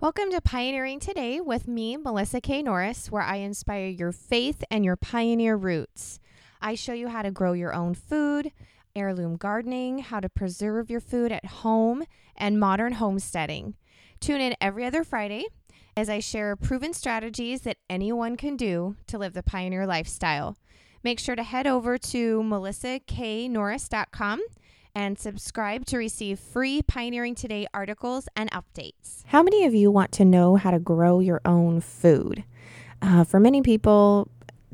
Welcome to Pioneering Today with me, Melissa K. Norris, where I inspire your faith and your pioneer roots. I show you how to grow your own food, heirloom gardening, how to preserve your food at home, and modern homesteading. Tune in every other Friday as I share proven strategies that anyone can do to live the pioneer lifestyle. Make sure to head over to melissaknorris.com and subscribe to receive free Pioneering Today articles and updates. How many of you want to know how to grow your own food? Uh, for many people,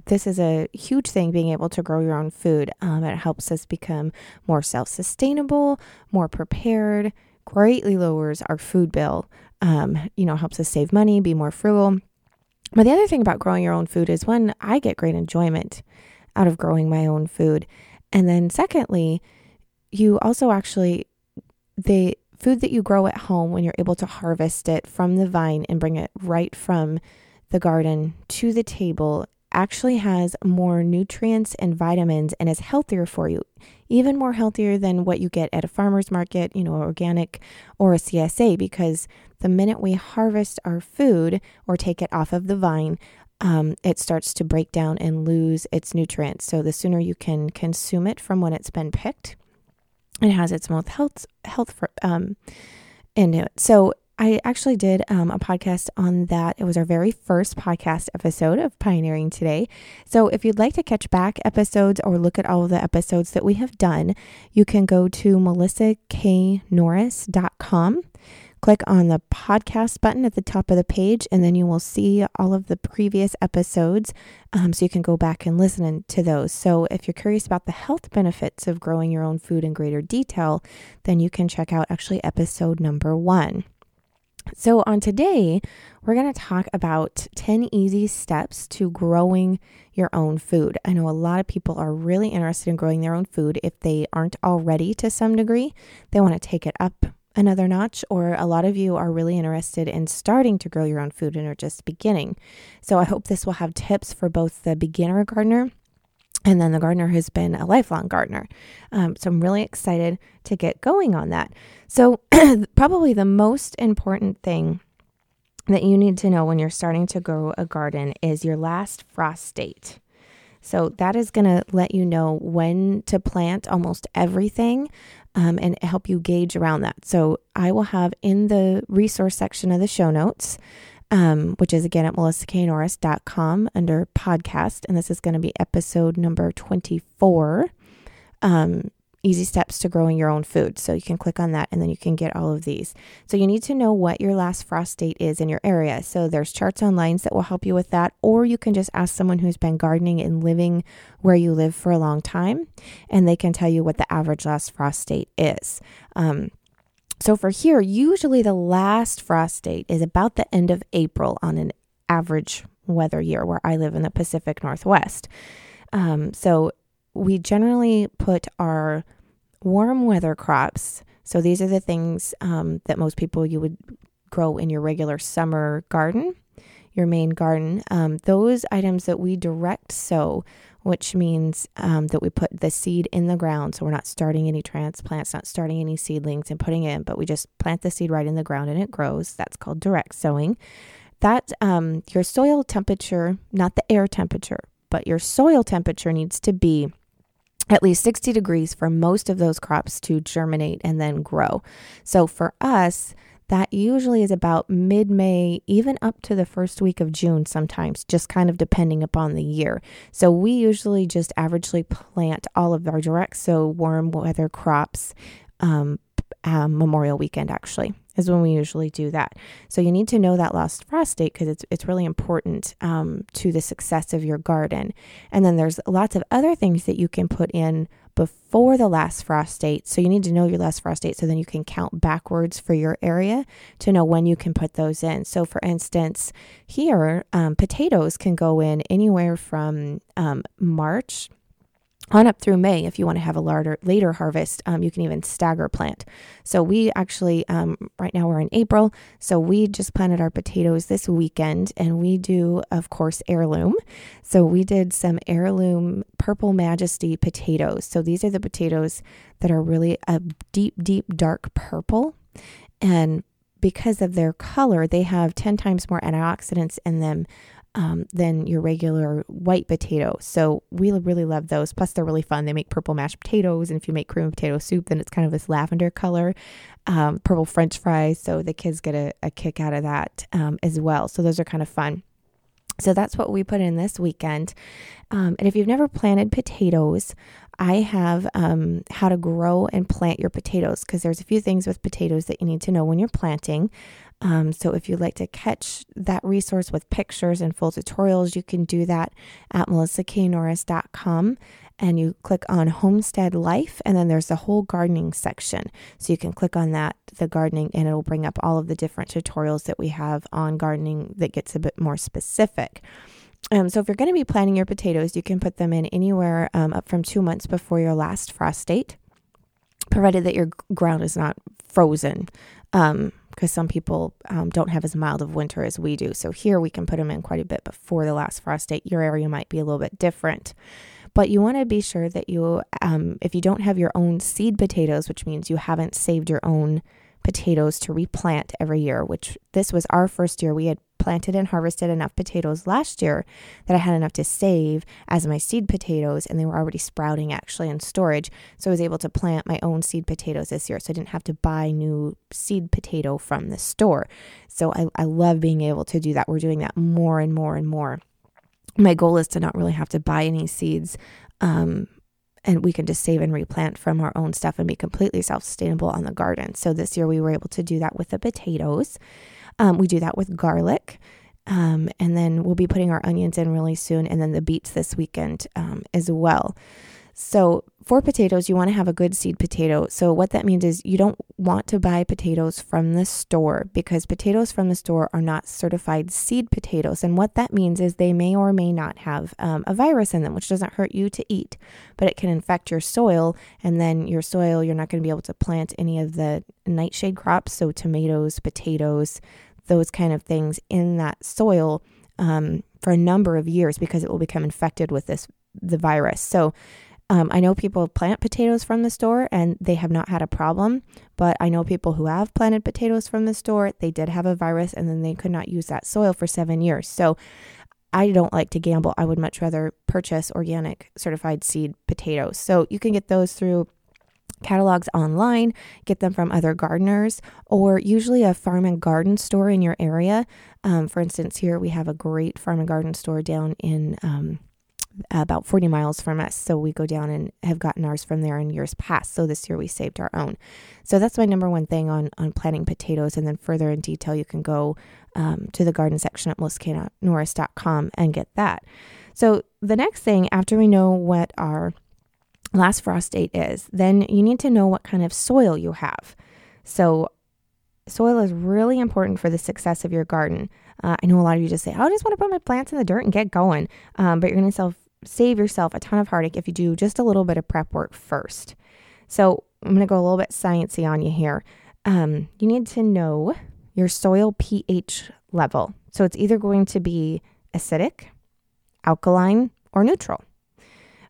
this is a huge thing being able to grow your own food. Um, it helps us become more self sustainable, more prepared, greatly lowers our food bill, um, you know, helps us save money, be more frugal. But the other thing about growing your own food is one, I get great enjoyment out of growing my own food. And then secondly, you also actually the food that you grow at home when you're able to harvest it from the vine and bring it right from the garden to the table actually has more nutrients and vitamins and is healthier for you even more healthier than what you get at a farmer's market you know organic or a csa because the minute we harvest our food or take it off of the vine um, it starts to break down and lose its nutrients. So the sooner you can consume it from when it's been picked it has its most health health for, um, into it. So I actually did um, a podcast on that. It was our very first podcast episode of Pioneering Today. So if you'd like to catch back episodes or look at all of the episodes that we have done, you can go to melissaknorris.com click on the podcast button at the top of the page, and then you will see all of the previous episodes. Um, so you can go back and listen to those. So if you're curious about the health benefits of growing your own food in greater detail, then you can check out actually episode number one. So, on today, we're going to talk about 10 easy steps to growing your own food. I know a lot of people are really interested in growing their own food if they aren't already to some degree. They want to take it up another notch, or a lot of you are really interested in starting to grow your own food and are just beginning. So I hope this will have tips for both the beginner gardener and then the gardener who's been a lifelong gardener. Um, so I'm really excited to get going on that. So, probably the most important thing that you need to know when you're starting to grow a garden is your last frost date. So that is going to let you know when to plant almost everything um, and help you gauge around that. So I will have in the resource section of the show notes, um, which is again at melissaknorris.com under podcast. And this is going to be episode number 24. Um, easy steps to growing your own food. So you can click on that and then you can get all of these. So you need to know what your last frost date is in your area. So there's charts online that will help you with that, or you can just ask someone who's been gardening and living where you live for a long time, and they can tell you what the average last frost date is. Um, so for here, usually the last frost date is about the end of April on an average weather year where I live in the Pacific Northwest. Um, so we generally put our warm weather crops. So these are the things um, that most people you would grow in your regular summer garden, your main garden. Um, those items that we direct sow, which means um, that we put the seed in the ground. So we're not starting any transplants, not starting any seedlings and putting in, but we just plant the seed right in the ground and it grows. That's called direct sowing. That um, your soil temperature, not the air temperature, but your soil temperature needs to be at least 60 degrees for most of those crops to germinate and then grow. So for us, that usually is about mid May, even up to the first week of June, sometimes, just kind of depending upon the year. So, we usually just averagely plant all of our direct sow warm weather crops um, um, Memorial weekend, actually is when we usually do that. So you need to know that last frost date because it's it's really important um, to the success of your garden. And then there's lots of other things that you can put in before the last frost date. So you need to know your last frost date so then you can count backwards for your area to know when you can put those in. So for instance, here um, potatoes can go in anywhere from um, March on up through May, if you want to have a later, later harvest, um, you can even stagger plant. So we actually, um, right now we're in April, so we just planted our potatoes this weekend, and we do, of course, heirloom. So we did some heirloom Purple Majesty potatoes. So these are the potatoes that are really a deep, deep, dark purple, and because of their color, they have 10 times more antioxidants in them um, than your regular white potato. So we really love those. Plus, they're really fun. They make purple mashed potatoes. And if you make cream of potato soup, then it's kind of this lavender color, um, purple french fries. So the kids get a, a kick out of that um, as well. So those are kind of fun. So that's what we put in this weekend. Um, and if you've never planted potatoes, I have um, how to grow and plant your potatoes because there's a few things with potatoes that you need to know when you're planting. Um, so if you'd like to catch that resource with pictures and full tutorials, you can do that at melissaknorris.com and you click on homestead life and then there's a whole gardening section. So you can click on that the gardening and it'll bring up all of the different tutorials that we have on gardening that gets a bit more specific. Um, so if you're going to be planting your potatoes you can put them in anywhere um, up from two months before your last frost date provided that your ground is not frozen um, because some people um, don't have as mild of winter as we do. So here we can put them in quite a bit before the last frost date. Your area might be a little bit different. But you want to be sure that you, um, if you don't have your own seed potatoes, which means you haven't saved your own potatoes to replant every year, which this was our first year. We had planted and harvested enough potatoes last year that I had enough to save as my seed potatoes, and they were already sprouting actually in storage. So I was able to plant my own seed potatoes this year. So I didn't have to buy new seed potato from the store. So I, I love being able to do that. We're doing that more and more and more my goal is to not really have to buy any seeds um, and we can just save and replant from our own stuff and be completely self sustainable on the garden. So this year we were able to do that with the potatoes. Um, we do that with garlic. Um, and then we'll be putting our onions in really soon, and then the beets this weekend um, as well. So, for potatoes, you want to have a good seed potato. So, what that means is you don't want to buy potatoes from the store because potatoes from the store are not certified seed potatoes. And what that means is they may or may not have um, a virus in them, which doesn't hurt you to eat, but it can infect your soil. And then your soil, you're not going to be able to plant any of the nightshade crops. So, tomatoes, potatoes, those kind of things in that soil um, for a number of years because it will become infected with this the virus. So um, I know people plant potatoes from the store and they have not had a problem, but I know people who have planted potatoes from the store, they did have a virus and then they could not use that soil for seven years. So I don't like to gamble. I would much rather purchase organic certified seed potatoes. So you can get those through catalogs online, get them from other gardeners, or usually a farm and garden store in your area. Um, for instance, here we have a great farm and garden store down in um, about 40 miles from us. So we go down and have gotten ours from there in years past. So this year we saved our own. So that's my number one thing on, on planting potatoes. And then further in detail, you can go um, to the garden section at melissaknorris.com and get that. So the next thing, after we know what our last frost date is, then you need to know what kind of soil you have. So soil is really important for the success of your garden. Uh, I know a lot of you just say, oh, I just want to put my plants in the dirt and get going. Um, but you're going to save yourself a ton of heartache if you do just a little bit of prep work first. So I'm going to go a little bit sciencey on you here. Um, you need to know your soil pH level. So it's either going to be acidic, alkaline, or neutral.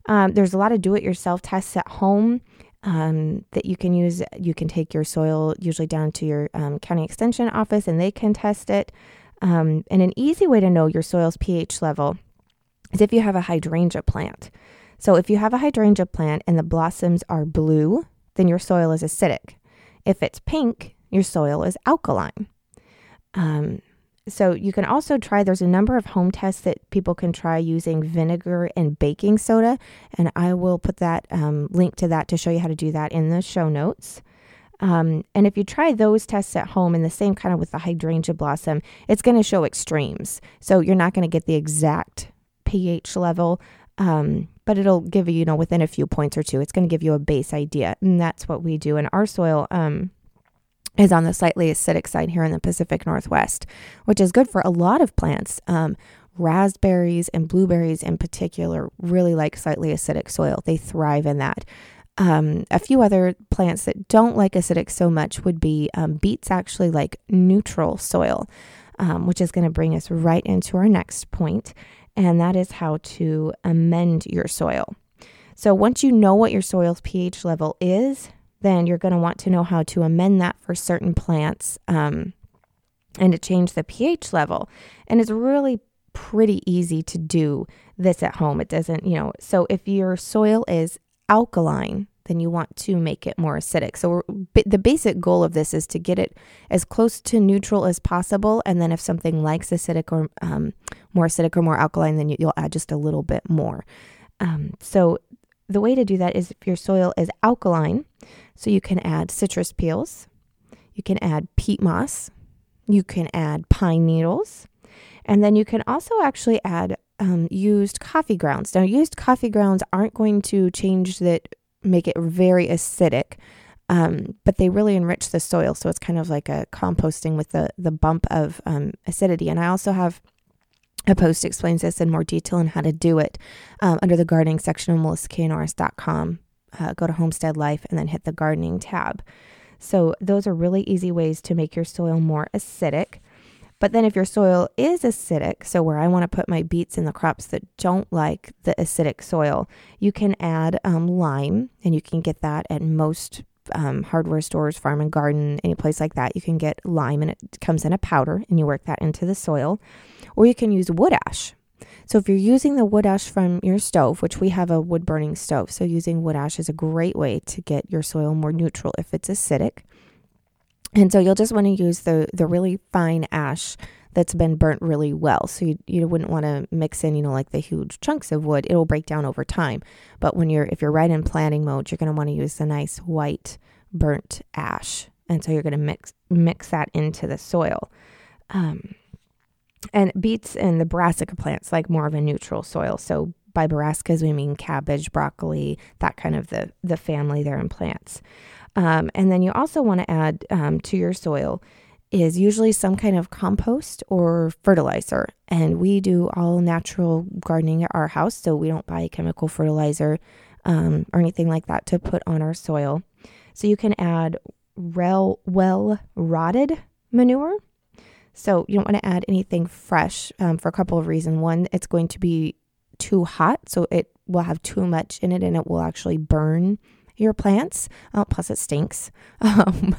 Um, there's a lot of do-it-yourself tests at home um, that you can use. You can take your soil usually down to your um, county extension office, and they can test it. Um, and an easy way to know your soil's pH level is if you have a hydrangea plant. So if you have a hydrangea plant and the blossoms are blue, then your soil is acidic. If it's pink, your soil is alkaline. Um, so you can also try, there's a number of home tests that people can try using vinegar and baking soda. And I will put that um, link to that to show you how to do that in the show notes. Um, and if you try those tests at home and the same kind of with the hydrangea blossom, it's going to show extremes. So you're not going to get the exact pH level, um, but it'll give you, you know, within a few points or two, it's going to give you a base idea. And that's what we do in our soil. Um, is on the slightly acidic side here in the Pacific Northwest, which is good for a lot of plants. Um, raspberries and blueberries, in particular, really like slightly acidic soil. They thrive in that. Um, a few other plants that don't like acidic so much would be um, beets, actually like neutral soil, um, which is going to bring us right into our next point, and that is how to amend your soil. So once you know what your soil's pH level is, then you're going to want to know how to amend that for certain plants. Um, and to change the pH level. And it's really pretty easy to do this at home. It doesn't, you know, so if your soil is alkaline, then you want to make it more acidic. So the basic goal of this is to get it as close to neutral as possible. And then if something likes acidic or um, more acidic or more alkaline, then you, will add just a little bit more. Um, so the way to do that is if your soil is alkaline, so you can add citrus peels, you can add peat moss, you can add pine needles, and then you can also actually add um, used coffee grounds. Now, used coffee grounds aren't going to change that, make it very acidic, um, but they really enrich the soil. So it's kind of like a composting with the, the bump of um, acidity. And I also have a post explains this in more detail and how to do it um, under the gardening section of melissaknorris.com. Uh, go to Homestead Life and then hit the gardening tab. So, those are really easy ways to make your soil more acidic. But then, if your soil is acidic, so where I want to put my beets in the crops that don't like the acidic soil, you can add um, lime, and you can get that at most um, hardware stores, farm and garden, any place like that. You can get lime, and it comes in a powder, and you work that into the soil. Or you can use wood ash. So, if you're using the wood ash from your stove, which we have a wood burning stove, so using wood ash is a great way to get your soil more neutral if it's acidic. And so you'll just want to use the the really fine ash that's been burnt really well. So you, you wouldn't want to mix in, you know, like the huge chunks of wood. It'll break down over time. But when you're if you're right in planting mode, you're going to want to use the nice white burnt ash. And so you're going to mix mix that into the soil. Um, and beets and the brassica plants like more of a neutral soil. So by brassicas we mean cabbage, broccoli, that kind of the the family there in plants. Um, and then you also want to add um, to your soil is usually some kind of compost or fertilizer. And we do all natural gardening at our house, so we don't buy chemical fertilizer um, or anything like that to put on our soil. So you can add rel- well rotted manure. So you don't want to add anything fresh um, for a couple of reasons. One, it's going to be too hot, so it will have too much in it and it will actually burn your plants. Oh, plus, it stinks. Um,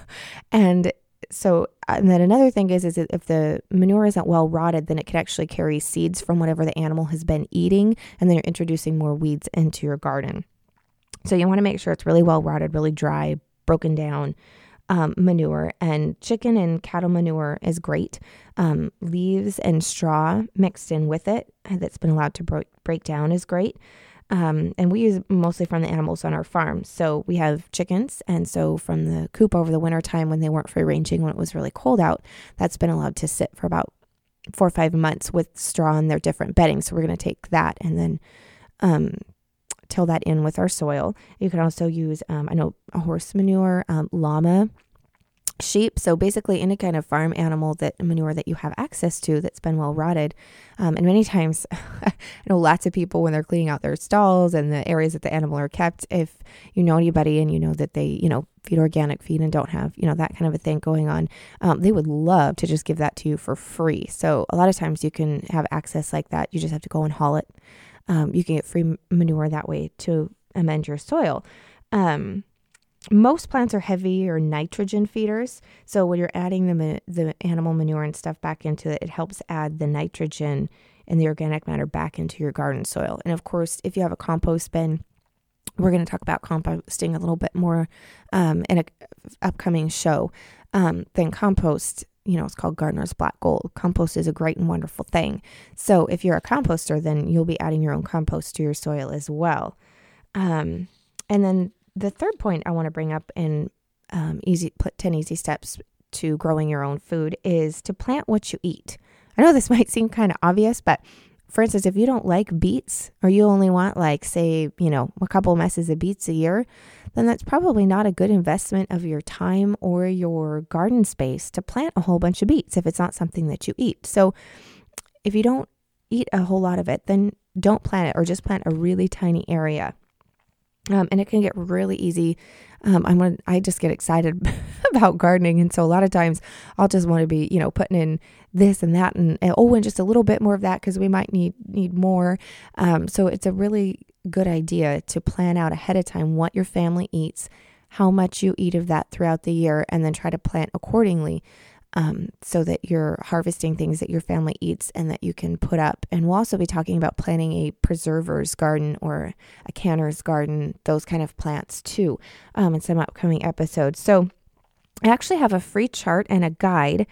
and so, and then another thing is, is if the manure isn't well rotted, then it could actually carry seeds from whatever the animal has been eating, and then you're introducing more weeds into your garden. So you want to make sure it's really well rotted, really dry, broken down um, manure. And chicken and cattle manure is great. Um, leaves and straw mixed in with it that's been allowed to bro- break down is great. Um, and we use mostly from the animals on our farm. So we have chickens. And so from the coop over the winter time when they weren't free ranging, when it was really cold out, that's been allowed to sit for about four or five months with straw in their different bedding. So we're going to take that and then um, till that in with our soil. You can also use, um, I know, horse manure, um, llama sheep. So basically, any kind of farm animal that manure that you have access to that's been well rotted. Um, and many times, I know lots of people when they're cleaning out their stalls and the areas that the animal are kept. If you know anybody and you know that they, you know, feed organic feed and don't have, you know, that kind of a thing going on, um, they would love to just give that to you for free. So a lot of times you can have access like that. You just have to go and haul it. Um, you can get free manure that way to amend your soil. Um, most plants are heavy or nitrogen feeders. So when you're adding the, the animal manure and stuff back into it, it helps add the nitrogen and the organic matter back into your garden soil. And of course, if you have a compost bin, we're going to talk about composting a little bit more um, in an upcoming show. Um, then compost, you know, it's called Gardener's Black Gold. Compost is a great and wonderful thing. So if you're a composter, then you'll be adding your own compost to your soil as well. Um, and then the third point I want to bring up in um, easy 10 easy steps to growing your own food is to plant what you eat. I know this might seem kind of obvious, but for instance, if you don't like beets or you only want like say, you know, a couple messes of beets a year, then that's probably not a good investment of your time or your garden space to plant a whole bunch of beets if it's not something that you eat. So if you don't eat a whole lot of it, then don't plant it or just plant a really tiny area. Um, and it can get really easy. Um, I'm gonna, I just get excited about gardening, and so a lot of times I'll just want to be, you know, putting in this and that, and, and oh, and just a little bit more of that because we might need need more. Um, so it's a really good idea to plan out ahead of time what your family eats, how much you eat of that throughout the year, and then try to plant accordingly. um, so that you're harvesting things that your family eats and that you can put up. And we'll also be talking about planting a preserver's garden or a canner's garden, those kind of plants too, um, in some upcoming episodes. So I actually have a free chart and a guide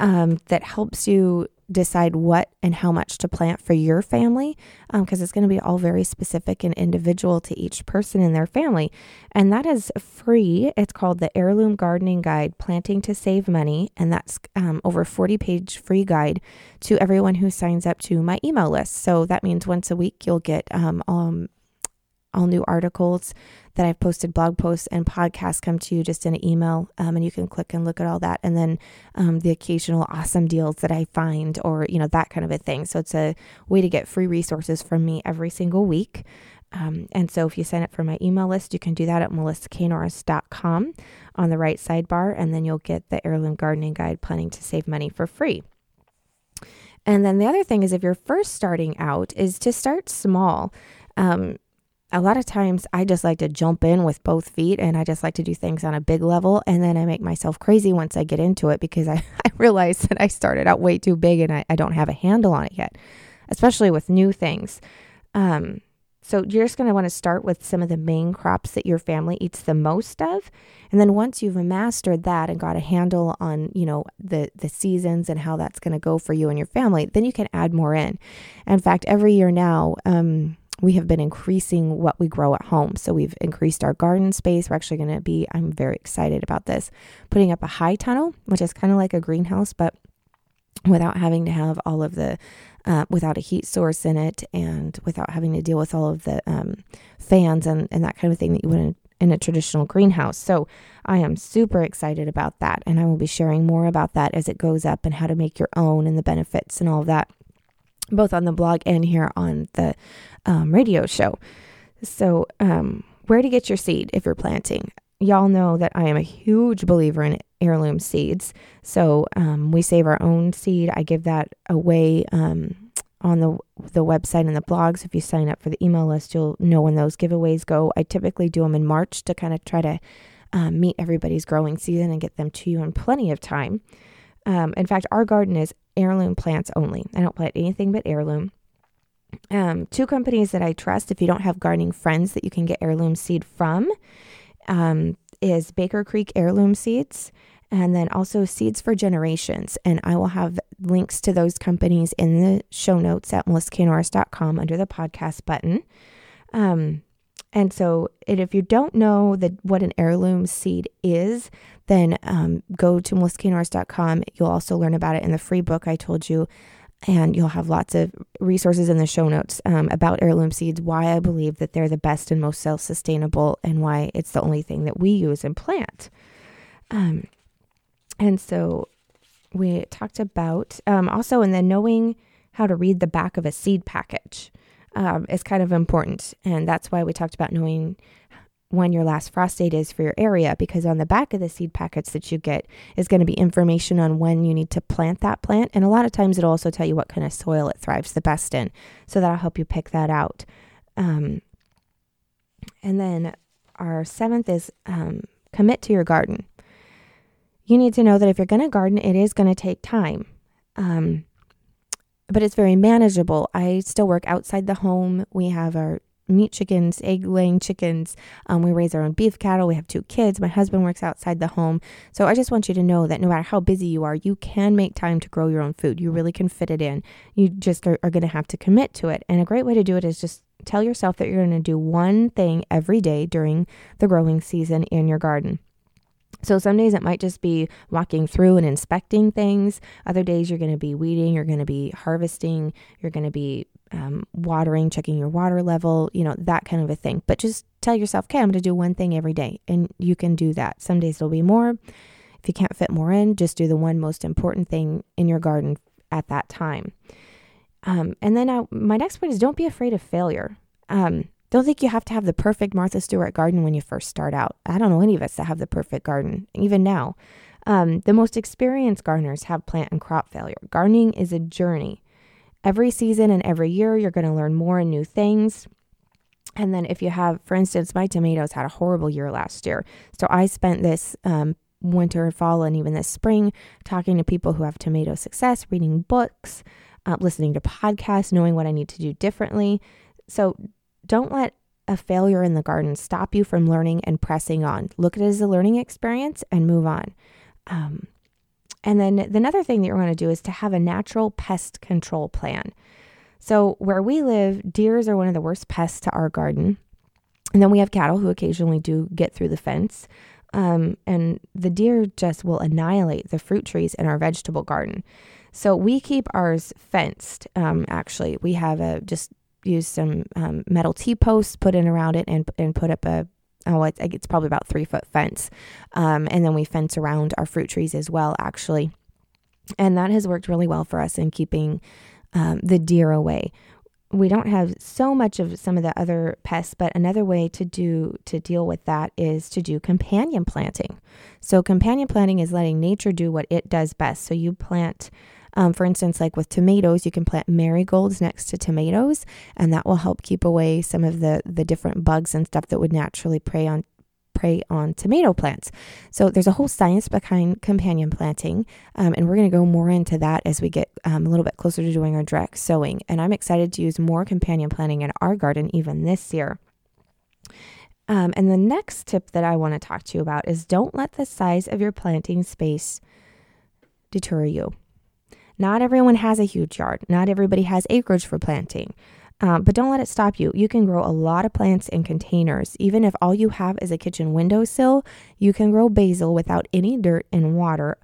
um, that helps you decide what and how much to plant for your family because um, it's going to be all very specific and individual to each person in their family. And that is free. It's called the Heirloom Gardening Guide Planting to Save Money. And that's um, over 40 page free guide to everyone who signs up to my email list. So that means once a week you'll get um, um all new articles that I've posted, blog posts and podcasts come to you just in an email. Um, and you can click and look at all that. And then um, the occasional awesome deals that I find, or, you know, that kind of a thing. So it's a way to get free resources from me every single week. Um, and so if you sign up for my email list, you can do that at melissaknorris.com on the right sidebar. And then you'll get the Heirloom Gardening Guide Planning to Save Money for free. And then the other thing is if you're first starting out, is to start small. Um, a lot of times I just like to jump in with both feet and I just like to do things on a big level. And then I make myself crazy once I get into it because I, I realize that I started out way too big and I, I don't have a handle on it yet, especially with new things. Um, so you're just going to want to start with some of the main crops that your family eats the most of. And then once you've mastered that and got a handle on, you know, the the seasons and how that's going to go for you and your family, then you can add more in. In fact, every year now, um, we have been increasing what we grow at home. So we've increased our garden space. We're actually going to be, I'm very excited about this, putting up a high tunnel, which is kind of like a greenhouse, but without having to have all of the, uh, without a heat source in it and without having to deal with all of the um, fans and, and that kind of thing that you would in, in a traditional greenhouse. So I am super excited about that. And I will be sharing more about that as it goes up and how to make your own and the benefits and all of that both on the blog and here on the um, radio show. So, um, where to get your seed if you're planting? Y'all know that I am a huge believer in heirloom seeds. So, um, we save our own seed. I give that away um, on the the website and the blogs. If you sign up for the email list, you'll know when those giveaways go. I typically do them in March to kind of try to um, meet everybody's growing season and get them to you in plenty of time. Um, in fact, our garden is heirloom plants only. I don't plant anything but heirloom. Um, two companies that I trust, if you don't have gardening friends that you can get heirloom seed from, um, is Baker Creek Heirloom Seeds and then also Seeds for Generations. And I will have links to those companies in the show notes at melissaknorris.com under the podcast button. Um, and so, and if you don't know the, what an heirloom seed is, then um, go to melissaknorris.com. You'll also learn about it in the free book I told you. And you'll have lots of resources in the show notes um, about heirloom seeds, why I believe that they're the best and most self sustainable, and why it's the only thing that we use and plant. Um, and so we talked about um, also, and then knowing how to read the back of a seed package um, is kind of important. And that's why we talked about knowing when your last frost date is for your area because on the back of the seed packets that you get is going to be information on when you need to plant that plant and a lot of times it'll also tell you what kind of soil it thrives the best in. So that'll help you pick that out. Um, and then our seventh is um, commit to your garden. You need to know that if you're going to garden it is going to take time um, but it's very manageable. I still work outside the home. We have our meat chickens, egg laying chickens. Um, we raise our own beef cattle. We have two kids. My husband works outside the home. So I just want you to know that no matter how busy you are, you can make time to grow your own food. You really can fit it in. You just are, are going to have to commit to it. And a great way to do it is just tell yourself that you're going to do one thing every day during the growing season in your garden. So some days it might just be walking through and inspecting things. Other days you're going to be weeding, you're going to be harvesting, you're going to be um, watering, checking your water level, you know, that kind of a thing. But just tell yourself, okay, I'm going to do one thing every day. And you can do that. Some days it'll be more. If you can't fit more in, just do the one most important thing in your garden at that time. Um, and then uh, my next point is don't be afraid of failure. Um, don't think you have to have the perfect Martha Stewart garden when you first start out. I don't know any of us that have the perfect garden, even now. Um, the most experienced gardeners have plant and crop failure. Gardening is a journey. Every season and every year, you're going to learn more and new things. And then, if you have, for instance, my tomatoes had a horrible year last year. So I spent this um, winter, and fall, and even this spring, talking to people who have tomato success, reading books, uh, listening to podcasts, knowing what I need to do differently. So don't let a failure in the garden stop you from learning and pressing on. Look at it as a learning experience and move on. Um, and then the another thing that you're going to do is to have a natural pest control plan. So, where we live, deers are one of the worst pests to our garden. And then we have cattle who occasionally do get through the fence. Um, and the deer just will annihilate the fruit trees in our vegetable garden. So we keep ours fenced. Um, actually, we have a just use some um, metal T posts put in around it and and put up a oh it's, it's probably about three foot fence, um, and then we fence around our fruit trees as well. Actually, and that has worked really well for us in keeping um, the deer away we don't have so much of some of the other pests, but another way to do to deal with that is to do companion planting. So companion planting is letting nature do what it does best. So you plant um, for instance, like with tomatoes, you can plant marigolds next to tomatoes, and that will help keep away some of the the different bugs and stuff that would naturally prey on prey on tomato plants. So there's a whole science behind companion planting, um, and we're going to go more into that as we get um, a little bit closer to doing our direct sowing. And I'm excited to use more companion planting in our garden even this year. Um, and the next tip that I want to talk to you about is don't let the size of your planting space deter you. Not everyone has a huge yard. Not everybody has acreage for planting. Um, but don't let it stop you. You can grow a lot of plants in containers. Even if all you have is a kitchen windowsill, you can grow basil without any dirt and water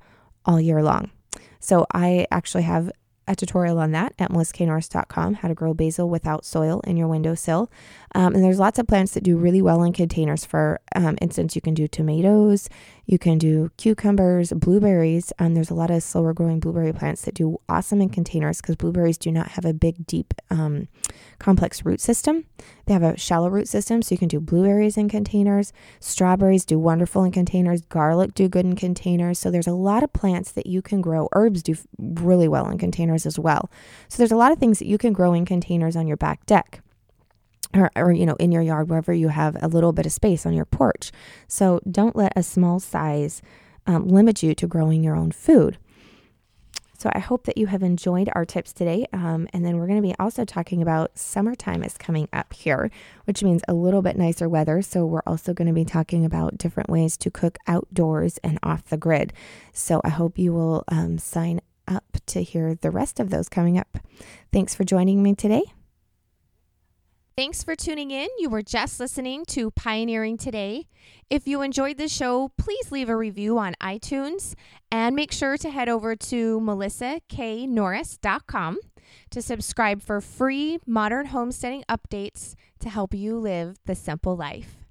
all year long. So I actually have a tutorial on that at melissaknorris.com, how to grow basil without soil in your windowsill. Um, and there's lots of plants that do really well in containers. For um, instance, you can do tomatoes, you can do cucumbers, blueberries. And um, there's a lot of slower growing blueberry plants that do awesome in containers because blueberries do not have a big, deep, um, complex root system. They have a shallow root system, so you can do blueberries in containers. Strawberries do wonderful in containers. Garlic do good in containers. So there's a lot of plants that you can grow. Herbs do really well in containers as well. So there's a lot of things that you can grow in containers on your back deck or, or you know in your yard wherever you have a little bit of space on your porch so don't let a small size um, limit you to growing your own food so i hope that you have enjoyed our tips today um, and then we're going to be also talking about summertime is coming up here which means a little bit nicer weather. So we're also going to be talking about different ways to cook outdoors and off the grid. So i hope you will um, sign up to hear the rest of those coming up. Thanks for joining me today Thanks for tuning in. You were just listening to Pioneering Today. If you enjoyed the show, please leave a review on iTunes and make sure to head over to melissaknorris.com to subscribe for free modern homesteading updates to help you live the simple life.